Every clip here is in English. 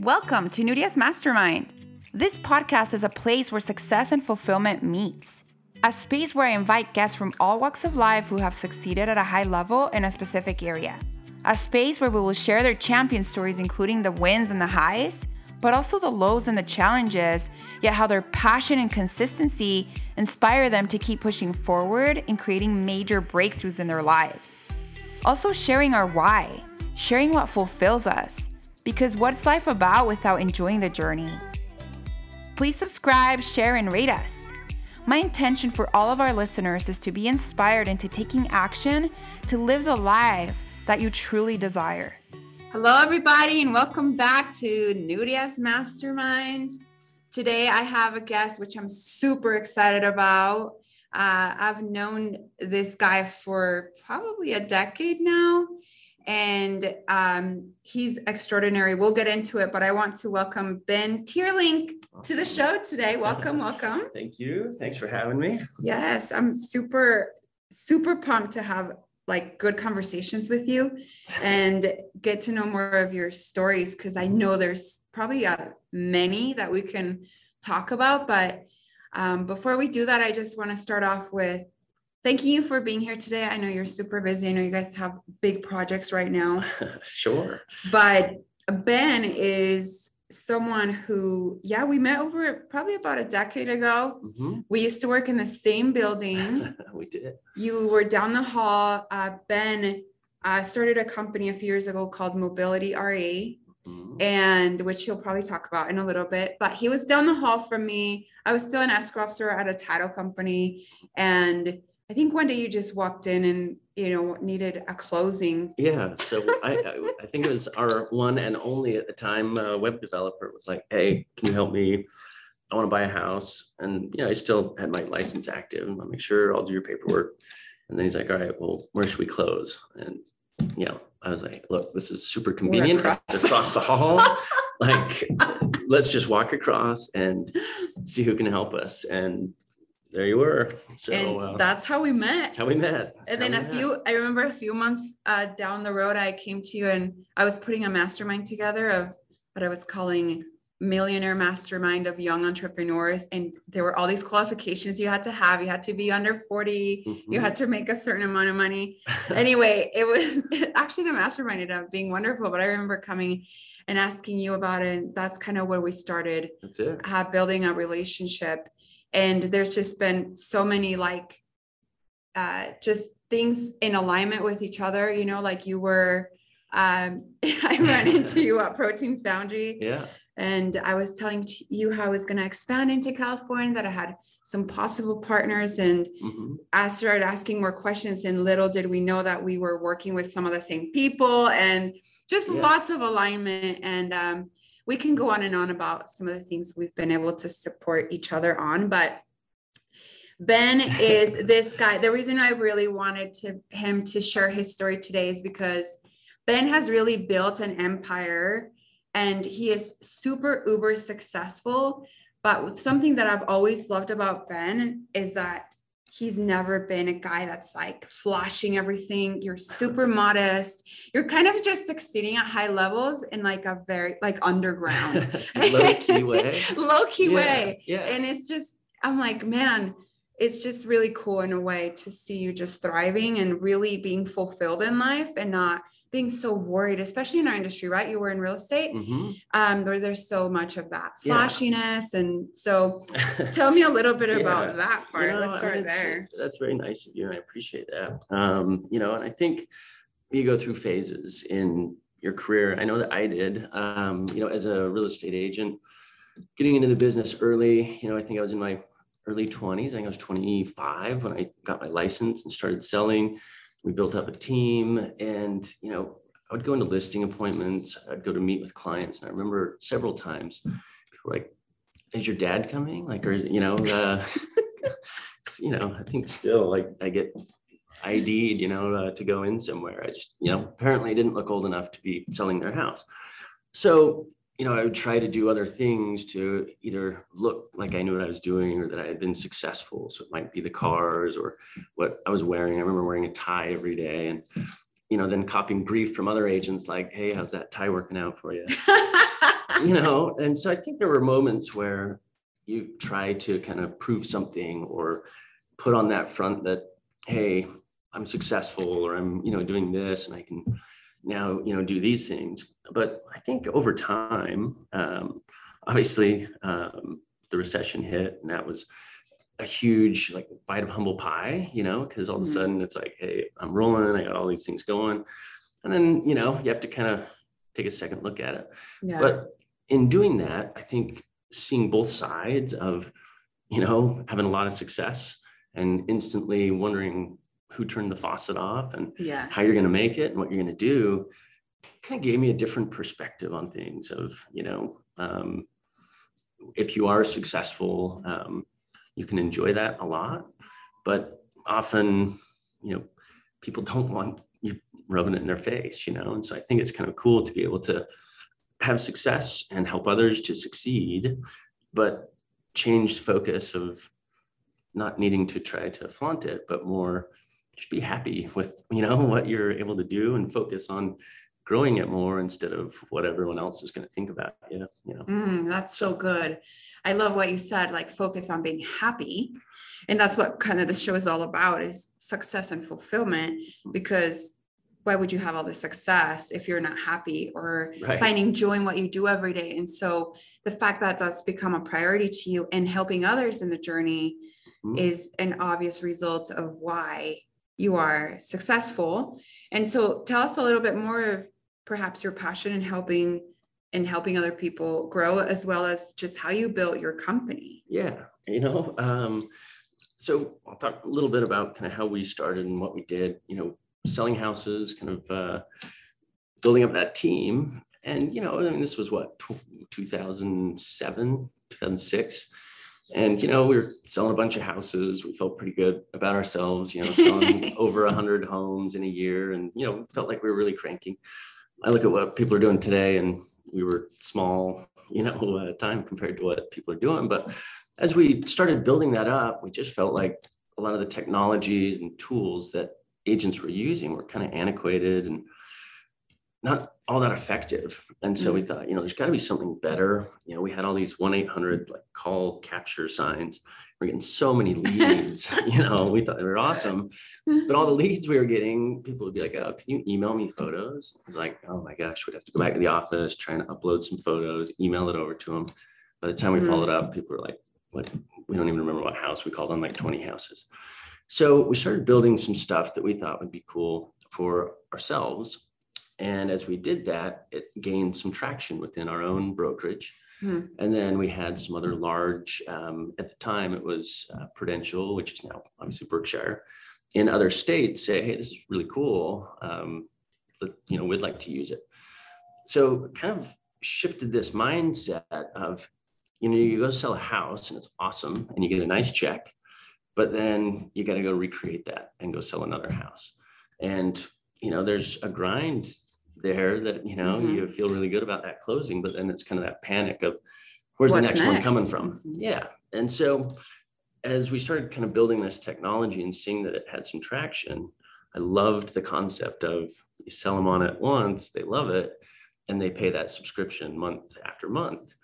Welcome to Nuria's Mastermind. This podcast is a place where success and fulfillment meets. A space where I invite guests from all walks of life who have succeeded at a high level in a specific area. A space where we will share their champion stories, including the wins and the highs, but also the lows and the challenges, yet how their passion and consistency inspire them to keep pushing forward and creating major breakthroughs in their lives. Also, sharing our why, sharing what fulfills us, because what's life about without enjoying the journey? Please subscribe, share, and rate us. My intention for all of our listeners is to be inspired into taking action to live the life that you truly desire. Hello, everybody, and welcome back to Nuria's Mastermind. Today, I have a guest which I'm super excited about. Uh, I've known this guy for probably a decade now, and um, he's extraordinary. We'll get into it, but I want to welcome Ben Teerlink to the show today. Welcome, welcome. Thank you. Thanks for having me. Yes, I'm super, super pumped to have like good conversations with you and get to know more of your stories because I know there's probably uh, many that we can talk about. But um, before we do that, I just want to start off with thanking you for being here today. I know you're super busy. I know you guys have big projects right now. sure. But Ben is someone who, yeah, we met over probably about a decade ago. Mm-hmm. We used to work in the same building. we did. You were down the hall. Uh, ben uh, started a company a few years ago called Mobility RE. Mm-hmm. And which he'll probably talk about in a little bit, but he was down the hall from me. I was still an escrow officer at a title company, and I think one day you just walked in and you know needed a closing. Yeah, so I I think it was our one and only at the time uh, web developer was like, hey, can you help me? I want to buy a house, and you know I still had my license active. I'll make sure I'll do your paperwork. And then he's like, all right, well, where should we close? And you know, I was like, look, this is super convenient across. across the hall. like, let's just walk across and see who can help us. And there you were. So and uh, that's how we met. That's how we met. And then a met. few, I remember a few months uh, down the road, I came to you and I was putting a mastermind together of what I was calling millionaire mastermind of young entrepreneurs and there were all these qualifications you had to have you had to be under 40 mm-hmm. you had to make a certain amount of money anyway it was actually the mastermind ended up being wonderful but i remember coming and asking you about it and that's kind of where we started that's it uh, building a relationship and there's just been so many like uh, just things in alignment with each other you know like you were um, i ran into you at protein foundry yeah and i was telling you how i was going to expand into california that i had some possible partners and mm-hmm. i started asking more questions and little did we know that we were working with some of the same people and just yeah. lots of alignment and um, we can go on and on about some of the things we've been able to support each other on, but Ben is this guy. The reason I really wanted to him to share his story today is because Ben has really built an empire and he is super uber successful. But something that I've always loved about Ben is that he's never been a guy that's like flashing everything. You're super modest. You're kind of just succeeding at high levels in like a very like underground, low key way. low key yeah, way. Yeah. And it's just, I'm like, man, it's just really cool in a way to see you just thriving and really being fulfilled in life and not being so worried, especially in our industry, right? You were in real estate, mm-hmm. um, where there's so much of that flashiness. Yeah. And so tell me a little bit yeah. about that part. You know, Let's start I mean, there. That's very nice of you. And I appreciate that. Um, you know, and I think you go through phases in your career. I know that I did, um, you know, as a real estate agent, getting into the business early, you know, I think I was in my early 20s. I think I was 25 when I got my license and started selling we built up a team and you know i would go into listing appointments i'd go to meet with clients and i remember several times like is your dad coming like or is you know uh, you know i think still like i get ID'd, you know, uh, to go in somewhere. I just, you know, apparently didn't look old enough to be selling their house. So, you know, I would try to do other things to either look like I knew what I was doing or that I had been successful. So it might be the cars or what I was wearing. I remember wearing a tie every day and, you know, then copying grief from other agents like, hey, how's that tie working out for you? you know, and so I think there were moments where you try to kind of prove something or put on that front that, hey, I'm successful or I'm, you know, doing this and I can now, you know, do these things. But I think over time, um, obviously, um, the recession hit and that was a huge like bite of humble pie, you know, because all of a mm-hmm. sudden it's like, hey, I'm rolling, I got all these things going. And then, you know, you have to kind of take a second look at it. Yeah. But in doing that, I think seeing both sides of, you know, having a lot of success and instantly wondering who turned the faucet off and yeah. how you're going to make it and what you're going to do kind of gave me a different perspective on things of, you know, um, if you are successful, um, you can enjoy that a lot, but often, you know, people don't want you rubbing it in their face, you know? And so I think it's kind of cool to be able to have success and help others to succeed, but change focus of not needing to try to flaunt it, but more just be happy with, you know, what you're able to do and focus on growing it more instead of what everyone else is going to think about you. You know, mm, that's so good. I love what you said. Like focus on being happy, and that's what kind of the show is all about: is success and fulfillment. Because why would you have all the success if you're not happy or right. finding joy in what you do every day? And so the fact that that's become a priority to you and helping others in the journey mm-hmm. is an obvious result of why you are successful. And so tell us a little bit more of perhaps your passion in helping and helping other people grow as well as just how you built your company. Yeah you know um, so i'll talk a little bit about kind of how we started and what we did you know selling houses kind of uh, building up that team. And you know i mean this was what 2007 2006 and you know we were selling a bunch of houses. We felt pretty good about ourselves you know selling over 100 homes in a year. And you know felt like we were really cranking. I look at what people are doing today, and we were small, you know, uh, time compared to what people are doing. But as we started building that up, we just felt like a lot of the technologies and tools that agents were using were kind of antiquated and not all that effective. And so we mm. thought, you know, there's got to be something better. You know, we had all these 1 800 like call capture signs. We're getting so many leads, you know, we thought they were awesome. But all the leads we were getting, people would be like, oh, can you email me photos? It's like, oh my gosh, we'd have to go back to the office, trying to upload some photos, email it over to them. By the time we mm-hmm. followed up, people were like, what? We don't even remember what house we called on like 20 houses. So we started building some stuff that we thought would be cool for ourselves and as we did that, it gained some traction within our own brokerage. Hmm. And then we had some other large, um, at the time it was uh, Prudential, which is now obviously Berkshire, in other states say, hey, this is really cool. Um, but, you know, we'd like to use it. So kind of shifted this mindset of, you know, you go sell a house and it's awesome and you get a nice check, but then you got to go recreate that and go sell another house. And, you know, there's a grind there that you know mm-hmm. you feel really good about that closing but then it's kind of that panic of where's What's the next, next, one coming from? Mm-hmm. yeah. And so as we started kind of building this technology and seeing that it had some traction i loved the concept of you sell them on at once they love it and they pay that subscription month after month.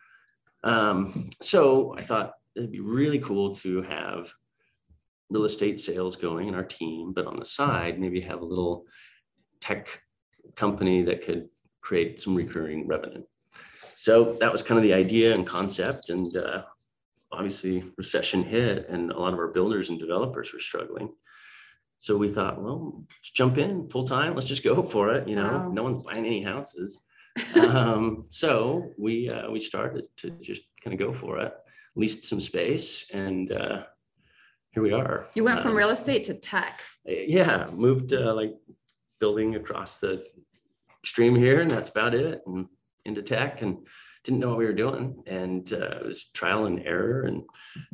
Um, so i thought it'd be really cool to have real estate sales going in our team but on the side maybe have a little tech company that could create some recurring revenue. So that was kind of the idea and concept. And uh, obviously, recession hit, and a lot of our builders and developers were struggling. So we thought, well, let's jump in full time. Let's just go for it. You know, wow. no one's buying any houses. um, so we uh, we started to just kind of go for it, leased some space, and uh, here we are. You went from um, real estate to tech. Yeah, moved uh, like building across the stream here, and that's about it. And into tech, and didn't know what we were doing, and uh, it was trial and error, and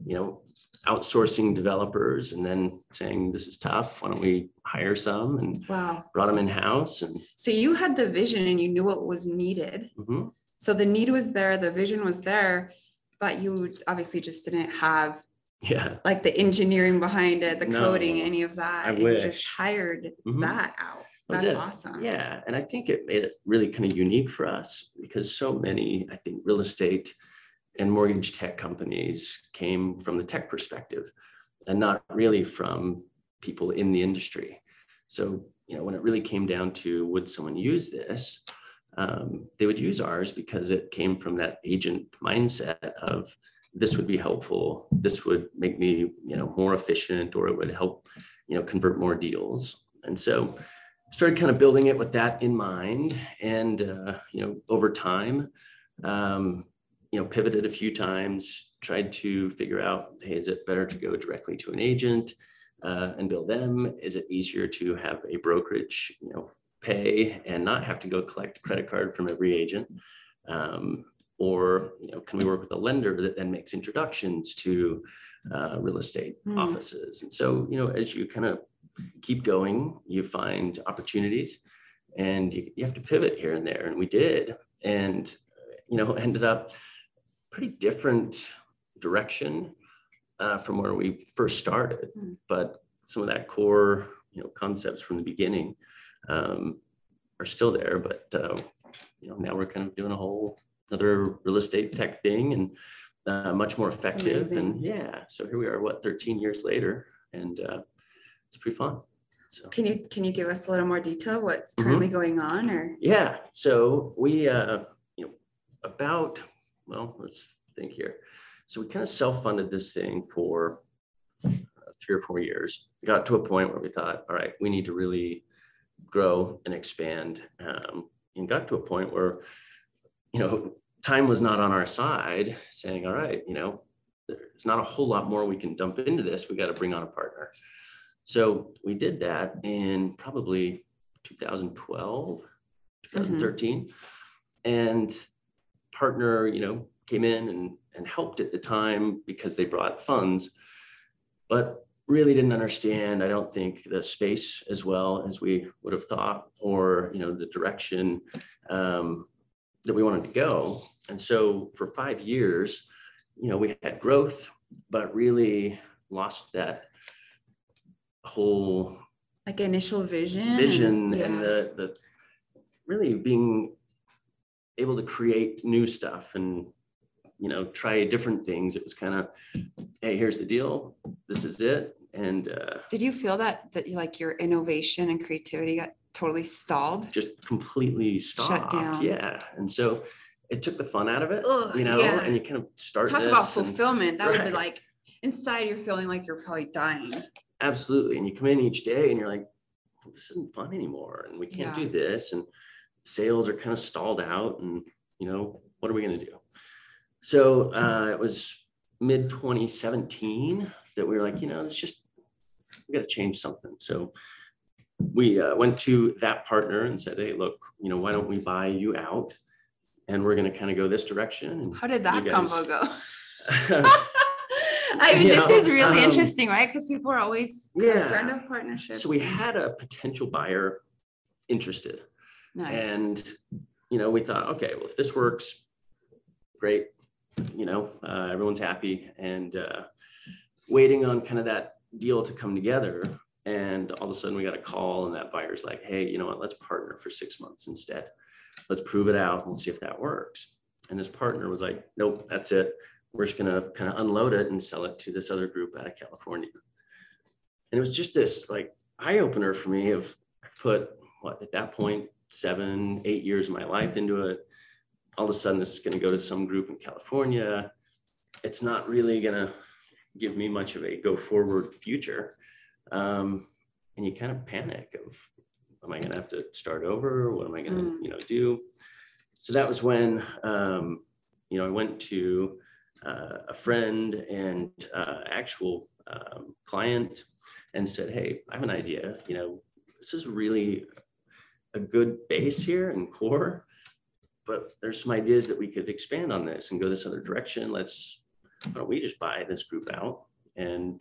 you know, outsourcing developers, and then saying this is tough. Why don't we hire some? And wow, brought them in house. And so you had the vision, and you knew what was needed. Mm-hmm. So the need was there, the vision was there, but you obviously just didn't have yeah like the engineering behind it the no, coding any of that I wish. just hired mm-hmm. that out That's it. awesome. Yeah, and I think it made it really kind of unique for us because so many, I think, real estate and mortgage tech companies came from the tech perspective and not really from people in the industry. So, you know, when it really came down to would someone use this, um, they would use ours because it came from that agent mindset of this would be helpful, this would make me, you know, more efficient, or it would help, you know, convert more deals. And so started kind of building it with that in mind and uh, you know over time um, you know pivoted a few times tried to figure out hey is it better to go directly to an agent uh, and bill them? Is it easier to have a brokerage you know pay and not have to go collect a credit card from every agent? Um, or you know can we work with a lender that then makes introductions to uh, real estate Hmm. offices? And so you know as you kind of keep going, you find opportunities and you, you have to pivot here and there. And we did. And, you know, ended up pretty different direction uh, from where we first started. Mm. But some of that core, you know, concepts from the beginning um, are still there. But, uh, you know, now we're kind of doing a whole another real estate tech thing and uh, much more effective. And yeah, so here we are, what, 13 years later. And, uh, it's pretty fun. So Can you can you give us a little more detail what's Mhm. currently going on or yeah, so we uh, you know about well, let's think here. So we kind of self-funded this thing for uh, three or four years. Got to a point where we thought, all right, we need to really grow and expand, um, and got to a point where you know time was not on our side, saying, all right, you know, there's not a whole lot more we can dump into this. We got to bring on a partner. So we did that in probably 2012, 2013. And partner, you know, came in and, and helped at the time because they brought funds, but really didn't understand, I don't think, the space as well as we would have thought, or, you know, the direction um, that we wanted to go. And so for five years, you know, we had growth, but really lost that whole like initial vision? and- vision yeah. and the the really being able to create new stuff and you know try different things it was kind of hey here's the deal this is it and uh, Did you feel that that you like your innovation and creativity got totally stalled? just completely stopped down. yeah and so it took the fun out of it Ugh, you know yeah. and you kind of start Talk about and- fulfillment. That would be like inside you're feeling like you're probably dying. Absolutely and you come in each day and you're like well, this isn't fun anymore and we can't Yeah. do this and sales are kind of stalled out and you know what are we going to do so uh, it was mid 2017 that we were like you know it's just we got to change something so we uh, went to that partner and said hey look you know why don't we buy you out and we're going to kind of go this direction How did that guys- combo go? I mean, You this know, is really um, interesting, right? Because people are always Yeah. concerned of partnerships. so we had a potential buyer interested nice. And, you know, we thought, okay, well, if this works, great. You know, uh, everyone's happy and uh, waiting on kind of that deal to come together. And all of a sudden we got a call and that buyer's like, hey, you know what, let's partner for six months instead. Let's prove it out and see if that works. And this partner was like, nope, that's it. We're just going to kind of unload it and sell it to this other group out of California. And it was just this like eye opener for me of I put what at that point seven, eight years of my life into it. All of a sudden, this is going to go to some group in California. It's not really going to give me much of a go forward future. Um, and you kind of panic of, am I going to have to start over? What am I going to, Mm. you know, do? So that was when, um, you know, I went to uh, a friend and uh, actual um, client and said, Hey, I have an idea. You know, this is really a good base here and core, but there's some ideas that we could expand on this and go this other direction. Let's, why don't we just buy this group out and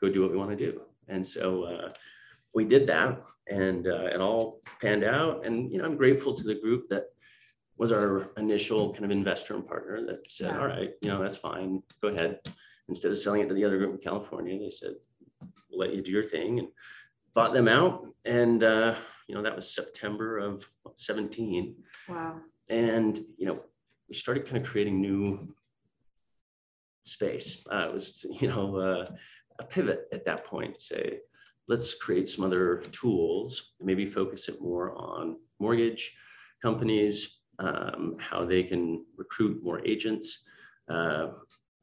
go do what we want to do? And so uh, we did that and uh, it all panned out. And, you know, I'm grateful to the group that was our initial kind of investor and partner that said, Yeah. all right, you know, that's fine, go ahead. Instead of selling it to the other group in California, they said, we'll let you do your thing. And bought them out, and uh, you know that was September of 17. Wow. And you know we started kind of creating new space. Uh, it was you know uh, a pivot at that point. Say let's create some other tools, maybe focus it more on mortgage companies, um, how they can recruit more agents, uh,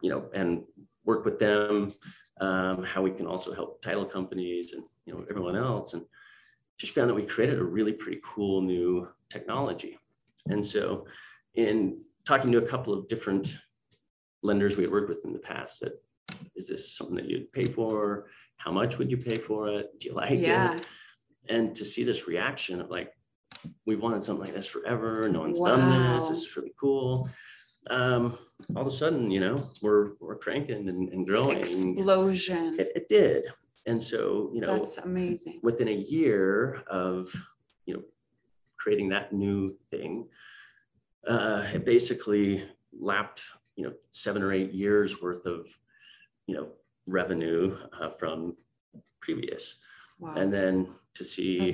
you know, and work with them, um, how we can also help title companies and, you know, everyone else. And just found that we created a really pretty cool new technology. And so in talking to a couple of different lenders we had worked with in the past that is this something that you'd pay for? How much would you pay for it? Do you like Yeah. it? And to see this reaction of like, we've wanted something like this forever. No one's done this. This is really cool. Um, all of a sudden, you know, we're we're cranking and, and growing. Explosion. It, it did. And so, you know, That's amazing. within a year of you know creating that new thing uh, it basically lapped you know seven or eight years worth of you know revenue uh, from previous Wow. and then to see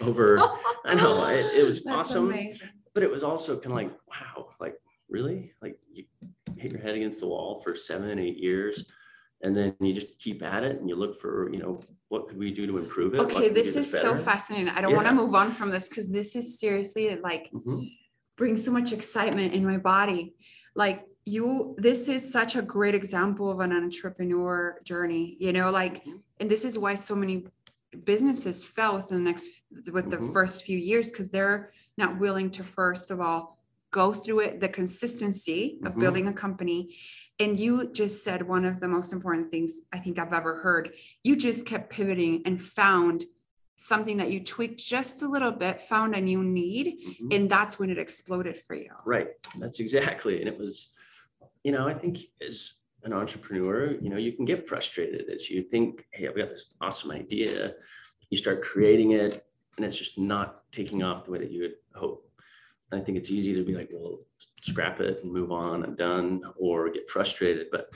over i know it, it was awesome amazing. but it was also kind of like wow like really like you hit your head against the wall for seven eight years and then you just keep at it and you look for you know what could we do to improve it Okay, could we do this is so fascinating. I don't want to move on from this because this is seriously like Mhm. brings so much excitement in my body. Like you, this is such a great example of an entrepreneur journey, you know, like, Mhm. and this is why so many businesses fell within the next, with the Mhm. first few years, because they're not willing to, first of all, go through it, the consistency of Mhm. building a company. And you just said one of the most important things I think I've ever heard. You just kept pivoting and found something that you tweaked just a little bit, found a new need, Mhm. and that's when it exploded for you. Right. That's exactly. And it was, you know, I think as an entrepreneur, you know, you can get frustrated as you think, hey, I've got this awesome idea. You start creating it and it's just not taking off the way that you would hope. And I think it's easy to be like, well, scrap it and move on, I'm done, or get frustrated. But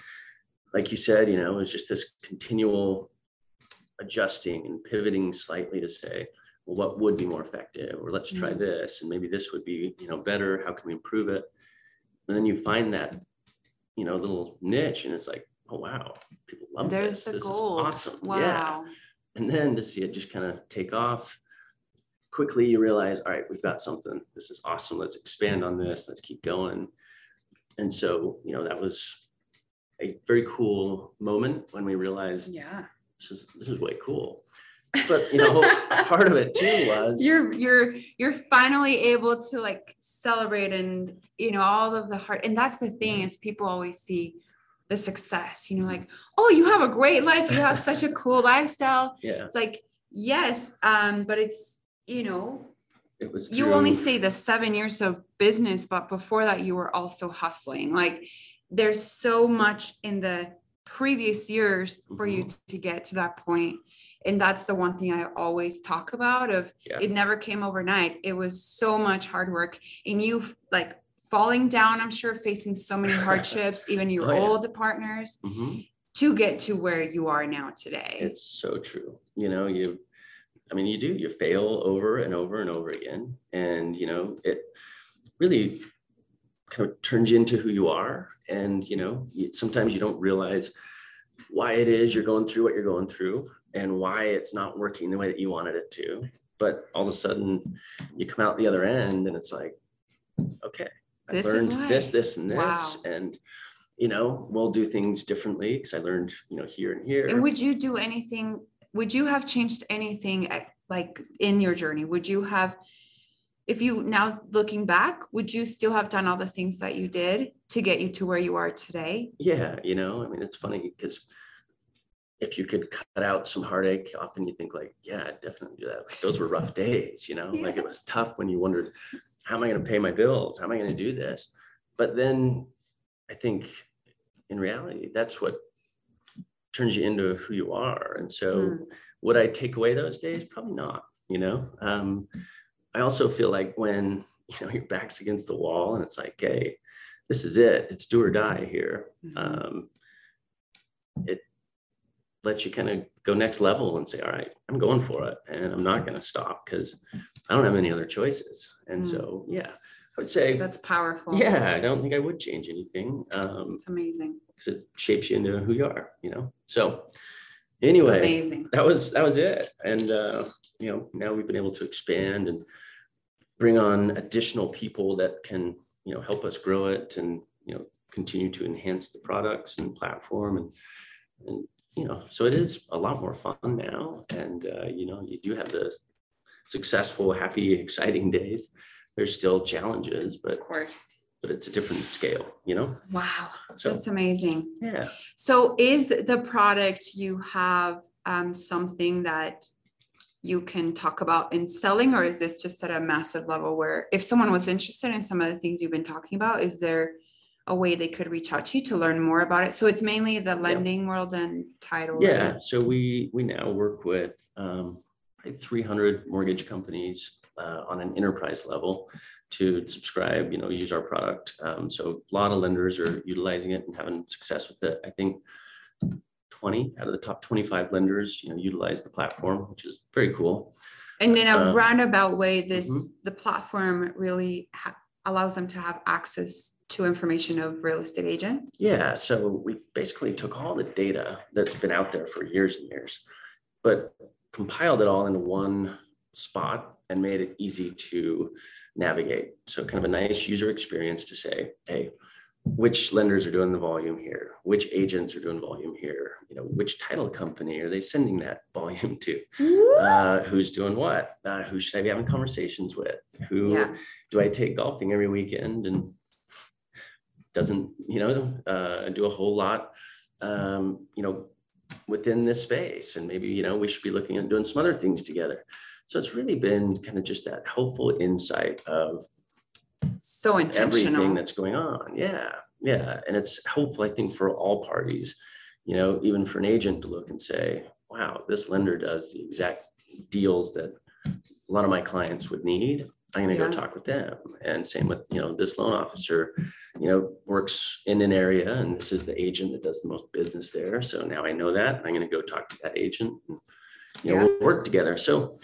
like you said, you know, it was just this continual adjusting and pivoting slightly to say, well, what would be more effective? Or let's try Mhm. this, and maybe this would be, you know, better. How can we improve it? And then you find that, you know, little niche, and it's like, oh wow, people love There's this. the This gold. is awesome. Yeah. Wow. And then to see it just kind of take off quickly, you realize, all right, we've got something. This is awesome. Let's expand on this. Let's keep going. And so, you know, that was a very cool moment when we realized Yeah. this is this is way cool. But you know, part of it too was You're you're you're finally able to like celebrate and you know all of the heart and that's the thing is people always see the success, you know, like, oh, you have a great life, you have such a cool lifestyle. yeah, It's like, yes, um, but it's you know, it was you only through- say the seven years of business, but before that, you were also hustling. Like, there's so much in the previous years for you Mm-hmm. to get to that point. And that's the one thing I always talk about of Yeah. it never came overnight. It was so much hard work. And you like falling down, I'm sure, facing so many hardships, even your Oh, yeah. old partners, Mhm. to get to where you are now today. It's so true. You know, you, I mean, you do, you fail over and over and over again. And, you know, it really kind of turns you into who you are. And, you know, sometimes you don't realize why it is you're going through what you're going through and why it's not working the way that you wanted it to. But all of a sudden you come out the other end and it's like, okay, I This learned this, this, and this. Wow. And, you know, we'll do things differently because I learned, you know, here and here. And would you do anything? Would you have changed anything like in your journey? Would you have, if you now looking back, would you still have done all the things that you did to get you to where you are today? Yeah, you know, I mean, it's funny because if you could cut out some heartache, often you think like, yeah, I'd definitely do that. Like, those were rough days, you know, like it was tough when you wondered, how am I going to pay my bills? How am I going to do this? But then I think in reality, that's what turns you into who you are. And so Mm. would I take away those days? Probably not, you know? Um, I also feel like when, you know, your back's against the wall and it's like, hey, this is it. It's do or die here Mhm. um, it lets you kind of go next level and say, all right, I'm going for it and I'm not going to stop because I don't have any other choices. And Mm. so, yeah, I would say, That's powerful. yeah, I don't think I would change anything um, It's amazing. because it shapes you into who you are, you know? So anyway, Amazing. that was, that was it. And, uh, you know, now we've been able to expand and bring on additional people that can, you know, help us grow it and, you know, continue to enhance the products and platform and, and, you know, so it is a lot more fun now. And, uh, you know, you do have the successful, happy, exciting days. There's still challenges, but, Of course. but it's a different scale, you know? Wow. So, That's amazing. yeah. So is the product you have um, something that you can talk about in selling, or is this just at a massive level where if someone was interested in some of the things you've been talking about, is there a way they could reach out to you to learn more about it? So it's mainly the lending world and title. right? Yeah, so we, we now work with um, 300 mortgage companies uh, on an enterprise level to subscribe, you know, use our product. Um, So a lot of lenders are utilizing it and having success with it. I think 20 out of the top 25 lenders, you know, utilize the platform, which is very cool. And in a Um, roundabout way, this, mhm. the platform really ha- allows them to have access to information of real estate agents. Yeah, so we basically took all the data that's been out there for years and years, but compiled it all into one spot and made it easy to navigate. So kind of a nice user experience to say, hey, which lenders are doing the volume here? Which agents are doing volume here? You know, which title company are they sending that volume to? Uh, who's doing what? Uh, who should I be having conversations with? Who Yeah. do I take golfing every weekend and doesn't, you know, uh, do a whole lot, um, you know, within this space. And maybe, you know, we should be looking at doing some other things together. So it's really been kind of just that helpful insight of So intentional everything that's going on. Yeah. Yeah. And it's helpful, I think, for all parties, you know, even for an agent to look and say, wow, this lender does the exact deals that a lot of my clients would need. I'm going to Yeah. go talk with them. And same with, you know, this loan officer, you know, works in an area and this is the agent that does the most business there. So now I know that I'm going to go talk to that agent and, you know, Yeah. we'll work together. So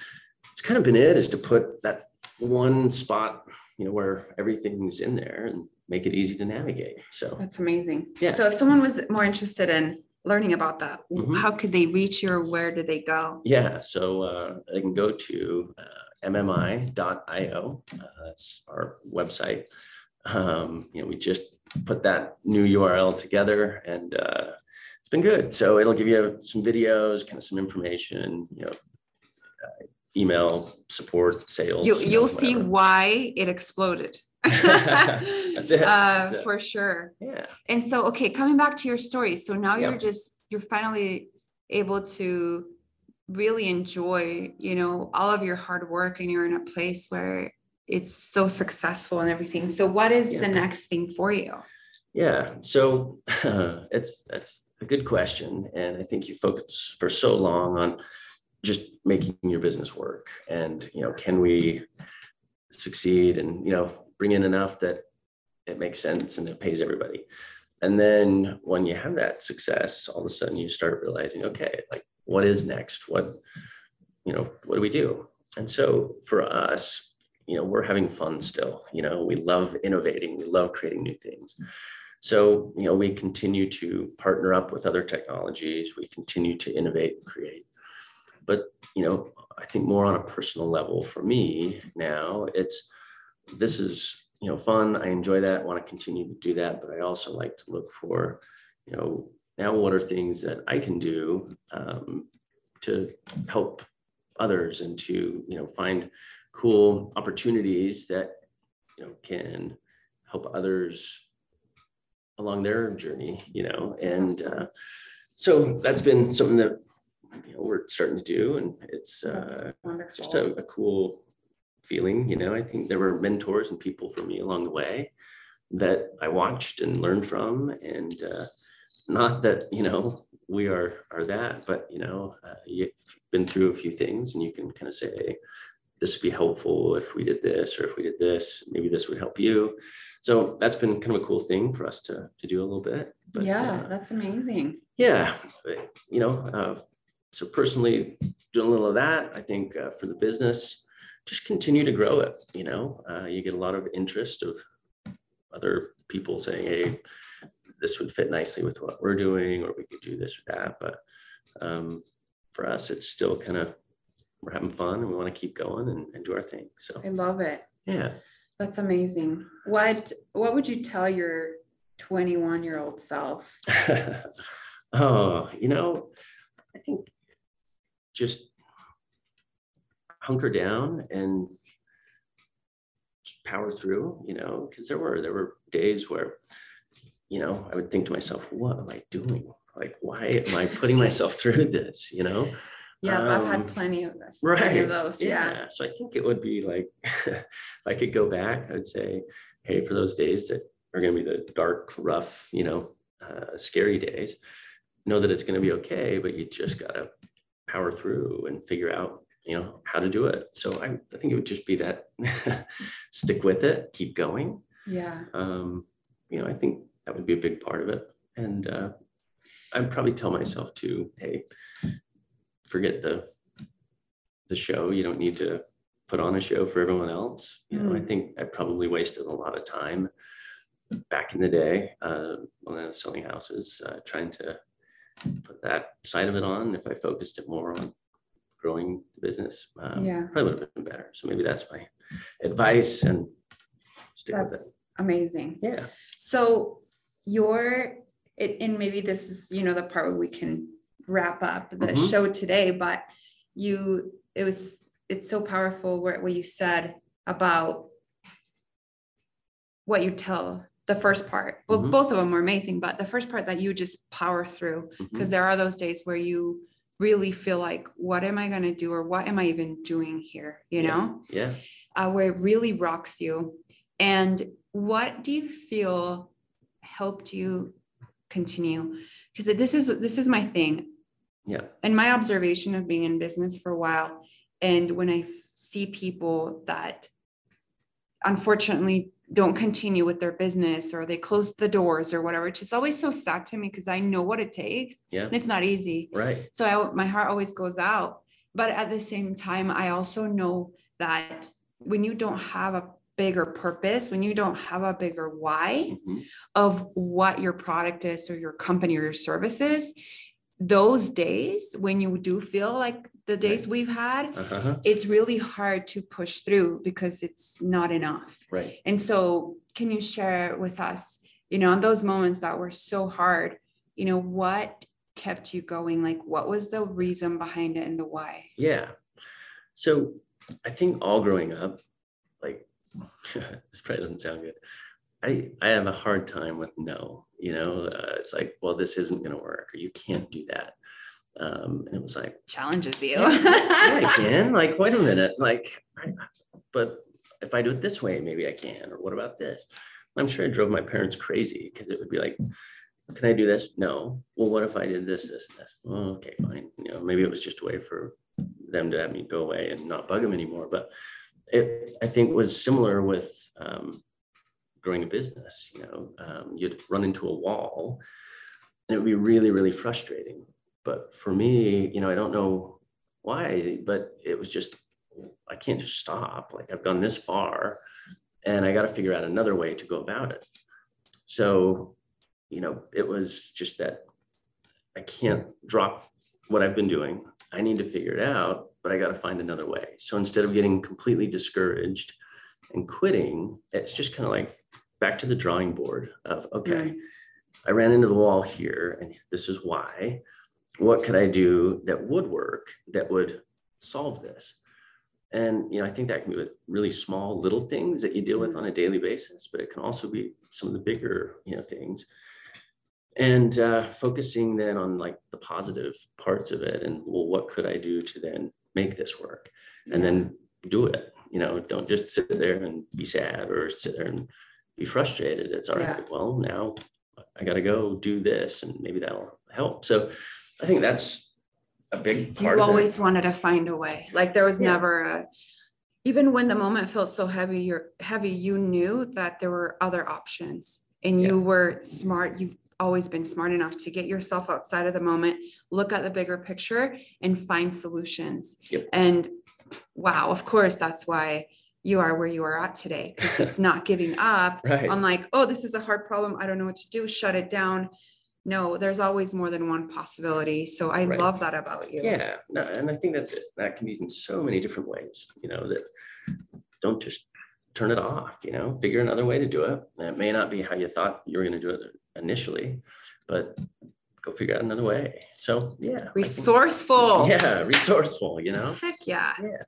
it's kind of been it is to put that one spot, you know, where everything's in there and make it easy to navigate. So That's amazing. Yeah. So if someone was more interested in learning about that, Mhm. how could they reach you or where do they go? Yeah, so uh, they can go to uh, mmi.io. Uh, that's our website. Um, you know, we just put that new URL together and uh, it's been good. So it'll give you some videos, kind of some information, you know, uh, email support, sales. You, know, you'll see why it exploded. That's it, Uh, that's it. For sure. Yeah. And so, okay, coming back to your story. So now Yeah. you're just, you're finally able to really enjoy, you know, all of your hard work and you're in a place where it's so successful and everything. So what is Yeah. the next thing for you? Yeah, so it's that's a good question, and I think you focus for so long on just making your business work, and you know, can we succeed, and you know, bring in enough that it makes sense and it pays everybody, and then when you have that success, all of a sudden you start realizing, okay, like what is next? What you know, what do we do? And so for us, you know, we're having fun still. You know, we love innovating, we love creating new things. So, you know, we continue to partner up with other technologies, we continue to innovate and create. But, you know, I think more on a personal level for me now, it's this is, you know, fun. I enjoy that, want to continue to do that, but I also like to look for, you know, now what are things that I can do um, to help others and to, you know, find cool opportunities that, you know, can help others along their journey, you know, and uh, so that's been something that you know we're starting to do, and it's uh, just a, a cool feeling, you know. I think there were mentors and people for me along the way that I watched and learned from, and uh, not that you know we are are that, but you know, uh, you've been through a few things, and you can kind of say. Hey, this would be helpful if we did this, or if we did this, maybe this would help you. So that's been kind of a cool thing for us to to do a little bit. But, yeah, uh, that's amazing. yeah, you know, uh, so personally doing a little of that. I think uh, for the business, just continue to grow it. You know, uh, you get a lot of interest of other people saying, "Hey, this would fit nicely with what we're doing, or we could do this or that." But um, for us, it's still kind of we're having fun and we want to keep going and, and do our thing. So I love it. Yeah, that's amazing. What What would you tell your 21 year old self? oh, you know, I think just hunker down and power through, you know, because there were there were days where, you know, I would think to myself, what am I doing? Like, why am I putting myself through this? You know? Yeah, um, I've had um, plenty of right. plenty of those. Yeah. yeah. So I think it would be like if I could go back, I'd say, hey, for those days that are going to be the dark, rough, you know, uh, scary days, know that it's going to be okay, but you just got to power through and figure out you know how to do it. So i, I think it would just be that stick with it keep going. Yeah. Um you know i think that would be a big part of it. And uh i'd probably tell myself to hey forget the the show. You don't need to put on a show for everyone else. You know mm. i think i probably wasted a lot of time back in the day uh, when I was selling houses, uh, trying to put that side of it on. If I focused it more on growing the business, um, yeah, probably would have been better. So maybe that's my advice and stick that's with it. Amazing. Yeah. So your it, and maybe this is you know the part where we can wrap up the mm-hmm. show today, but you it was it's so powerful what, what you said about what you tell the first part well mm-hmm. both of them were amazing but the first part that you just power through because mm-hmm. there are those days where you really feel like what am i going to do or what am i even doing here you yeah. know? Yeah. Uh, where it really rocks you. And what do you feel helped you continue? Because this is this is my thing. Yeah. And my observation of being in business for a while and when i see people that unfortunately don't continue with their business or they close the doors or whatever which is always so sad to me because i know what it takes yeah. and it's not easy. Right. So I, my heart always goes out. But at the same time i also know that when you don't have a bigger purpose when you don't have a bigger why mm-hmm. of what your product is or your company or your services those days when you do feel like the days right. we've had uh-huh. it's really hard to push through because it's not enough. Right. And so can you share with us you know on those moments that were so hard you know what kept you going? Like what was the reason behind it and the why? Yeah. So i think all growing up like this probably doesn't sound good I, I have a hard time with no, you know, uh, it's like, well, this isn't going to work or you can't do that. Um, and it was like, challenges you. yeah, I can. Like, wait a minute. Like, I, but if I do it this way, maybe I can. Or what about this? I'm sure I drove my parents crazy because it would be like, can I do this? No. Well, what if I did this, this, this? Well, okay, fine. You know, maybe it was just a way for them to have me go away and not bug them anymore. But it, I think, was similar with um, growing a business. You know, um, you'd run into a wall, and it would be really, really frustrating. But for me, you know, I don't know why, but it was just I can't just stop. Like I've gone this far, and I got to figure out another way to go about it. So, you know, it was just that I can't drop what I've been doing. I need to figure it out, but I got to find another way. So instead of getting completely discouraged and quitting, it's just kind of like back to the drawing board of okay, I ran into the wall here, and this is why. What could I do that would work that would solve this? And you know, I think that can be with really small little things that you deal with on a daily basis, but it can also be some of the bigger, you know, things. And uh, focusing then on like the positive parts of it, and well, what could I do to then make this work, and then do it. You know, don't just sit there and be sad or sit there and be frustrated. It's all right. Yeah. Well, now I got to go do this, and maybe that'll help. So I think that's a big part. You always wanted to find a way. Like there was yeah. never a. Even when the moment felt so heavy, you're heavy. You knew that there were other options, and you yeah. were smart. You've always been smart enough to get yourself outside of the moment, look at the bigger picture, and find solutions. Yep. And wow, of course, that's why you are where you are at today because it's not giving up Right. on like, oh, this is a hard problem. I don't know what to do. Shut it down. No, there's always more than one possibility. So I Right. love that about you. Yeah, no, and I think that's it. That can be in so many different ways, you know, that don't just turn it off, you know, figure another way to do it. That may not be how you thought you were going to do it initially, but go figure out another way. So, yeah. I think- Resourceful. Yeah, resourceful, you know? Heck yeah. Yeah.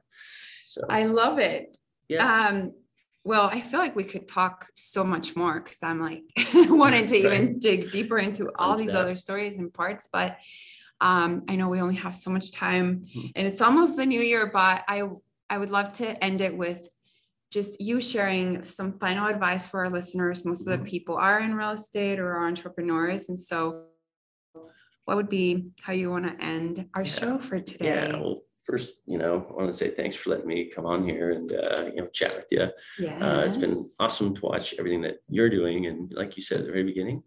So, I love it. yeah. Um, well, I feel like we could talk so much more because I'm like wanting to even dig deeper into all these that. other stories and parts, but um, I know we only have so much time Mhm. and it's almost the new year, but I I would love to end it with just you sharing some final advice for our listeners. Most of the Mhm. people are in real estate or are entrepreneurs. And so what would be how you want to end our Yeah. show for today? yeah. Well, first, you know, I want to say thanks for letting me come on here and, uh, you know, chat with you. Yes. Uh, it's been awesome to watch everything that you're doing. And like you said at the very beginning,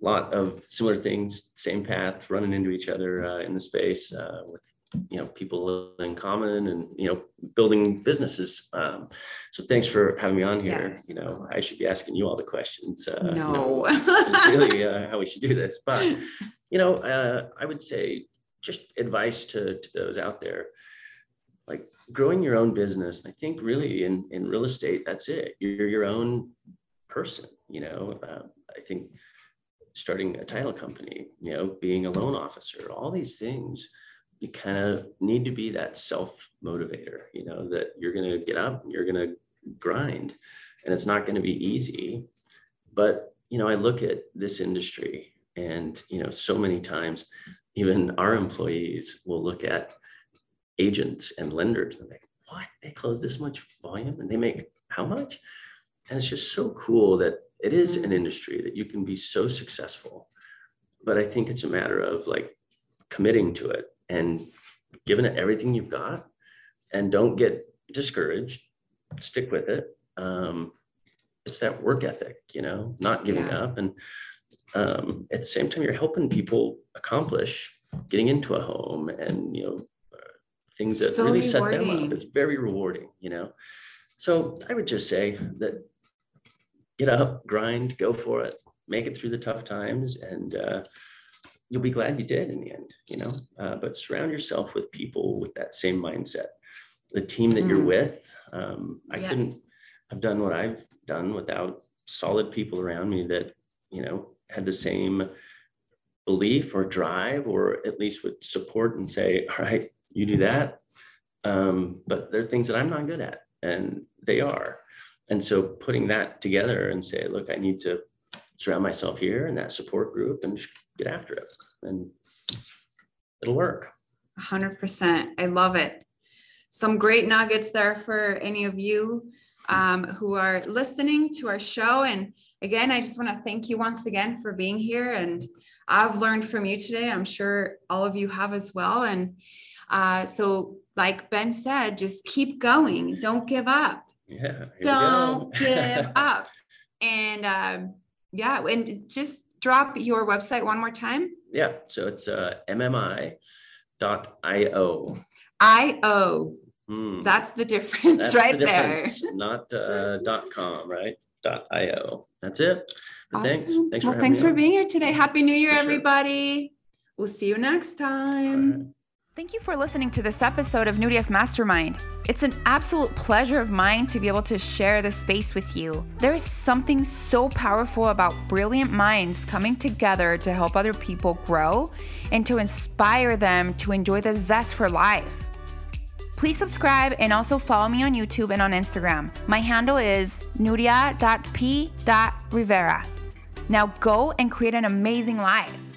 a lot of similar things, same path, running into each other uh, in the space uh, with, you know, people in common and, you know, building businesses. Um, so thanks for having me on here. Yes, you know, I should be asking you all the questions. Uh, you No. know, really uh, how we should do this. But, you know, uh, I would say just advice to, to those out there like growing your own business. I think really in, in real estate, that's it. You're your own person, you know. Uh, I think starting a title company, you know, being a loan officer, all these things, you kind of need to be that self motivator, you know, that you're going to get up, you're going to grind, and it's not going to be easy. But, you know, I look at this industry and, you know, so many times, even our employees will look at agents and lenders and like, what? They close this much volume and they make how much? And it's just so cool that it is an Mm. industry that you can be so successful. But I think it's a matter of like committing to it and giving it everything you've got and don't get discouraged. Stick with it. Um, it's that work ethic, you know, not giving Yeah. up. And um, at the same time, you're helping people accomplish getting into a home and, you know, things that So really set them up. It's very rewarding, you know. So I would just say that get up, grind, go for it, make it through the tough times, and uh, you'll be glad you did in the end, you know. Uh, but surround yourself with people with that same mindset. The team that you're Mm. with, um, I couldn't Yes. have done what I've done without solid people around me that, you know, had the same belief or drive, or at least would support and say, all right, you do that. Um, but there are things that I'm not good at, and they are. And so putting that together and say, look, I need to surround myself here in that support group and just get after it. And it'll work. 100%. I love it. Some great nuggets there for any of you um, who are listening to our show. And again, I just want to thank you once again for being here. And I've learned from you today. I'm sure all of you have as well. And uh, so, like Ben said, just keep going. Don't give up. Yeah. Don't give up. And um, yeah, and just drop your website one more time. Yeah. So it's uh, mmi.io. I O. Hmm. That's the difference That's right the there. difference, Not uh, dot com, right? Dot io. That's it. But Thanks. Thanks well, for thanks for on. being here today. Happy New Year, For sure. everybody. We'll see you next time. Thank you for listening to this episode of Nudia's Mastermind. It's an absolute pleasure of mine to be able to share this space with you. There's something so powerful about brilliant minds coming together to help other people grow and to inspire them to enjoy the zest for life. Please subscribe and also follow me on YouTube and on Instagram. My handle is nudia.p.rivera. Now go and create an amazing life.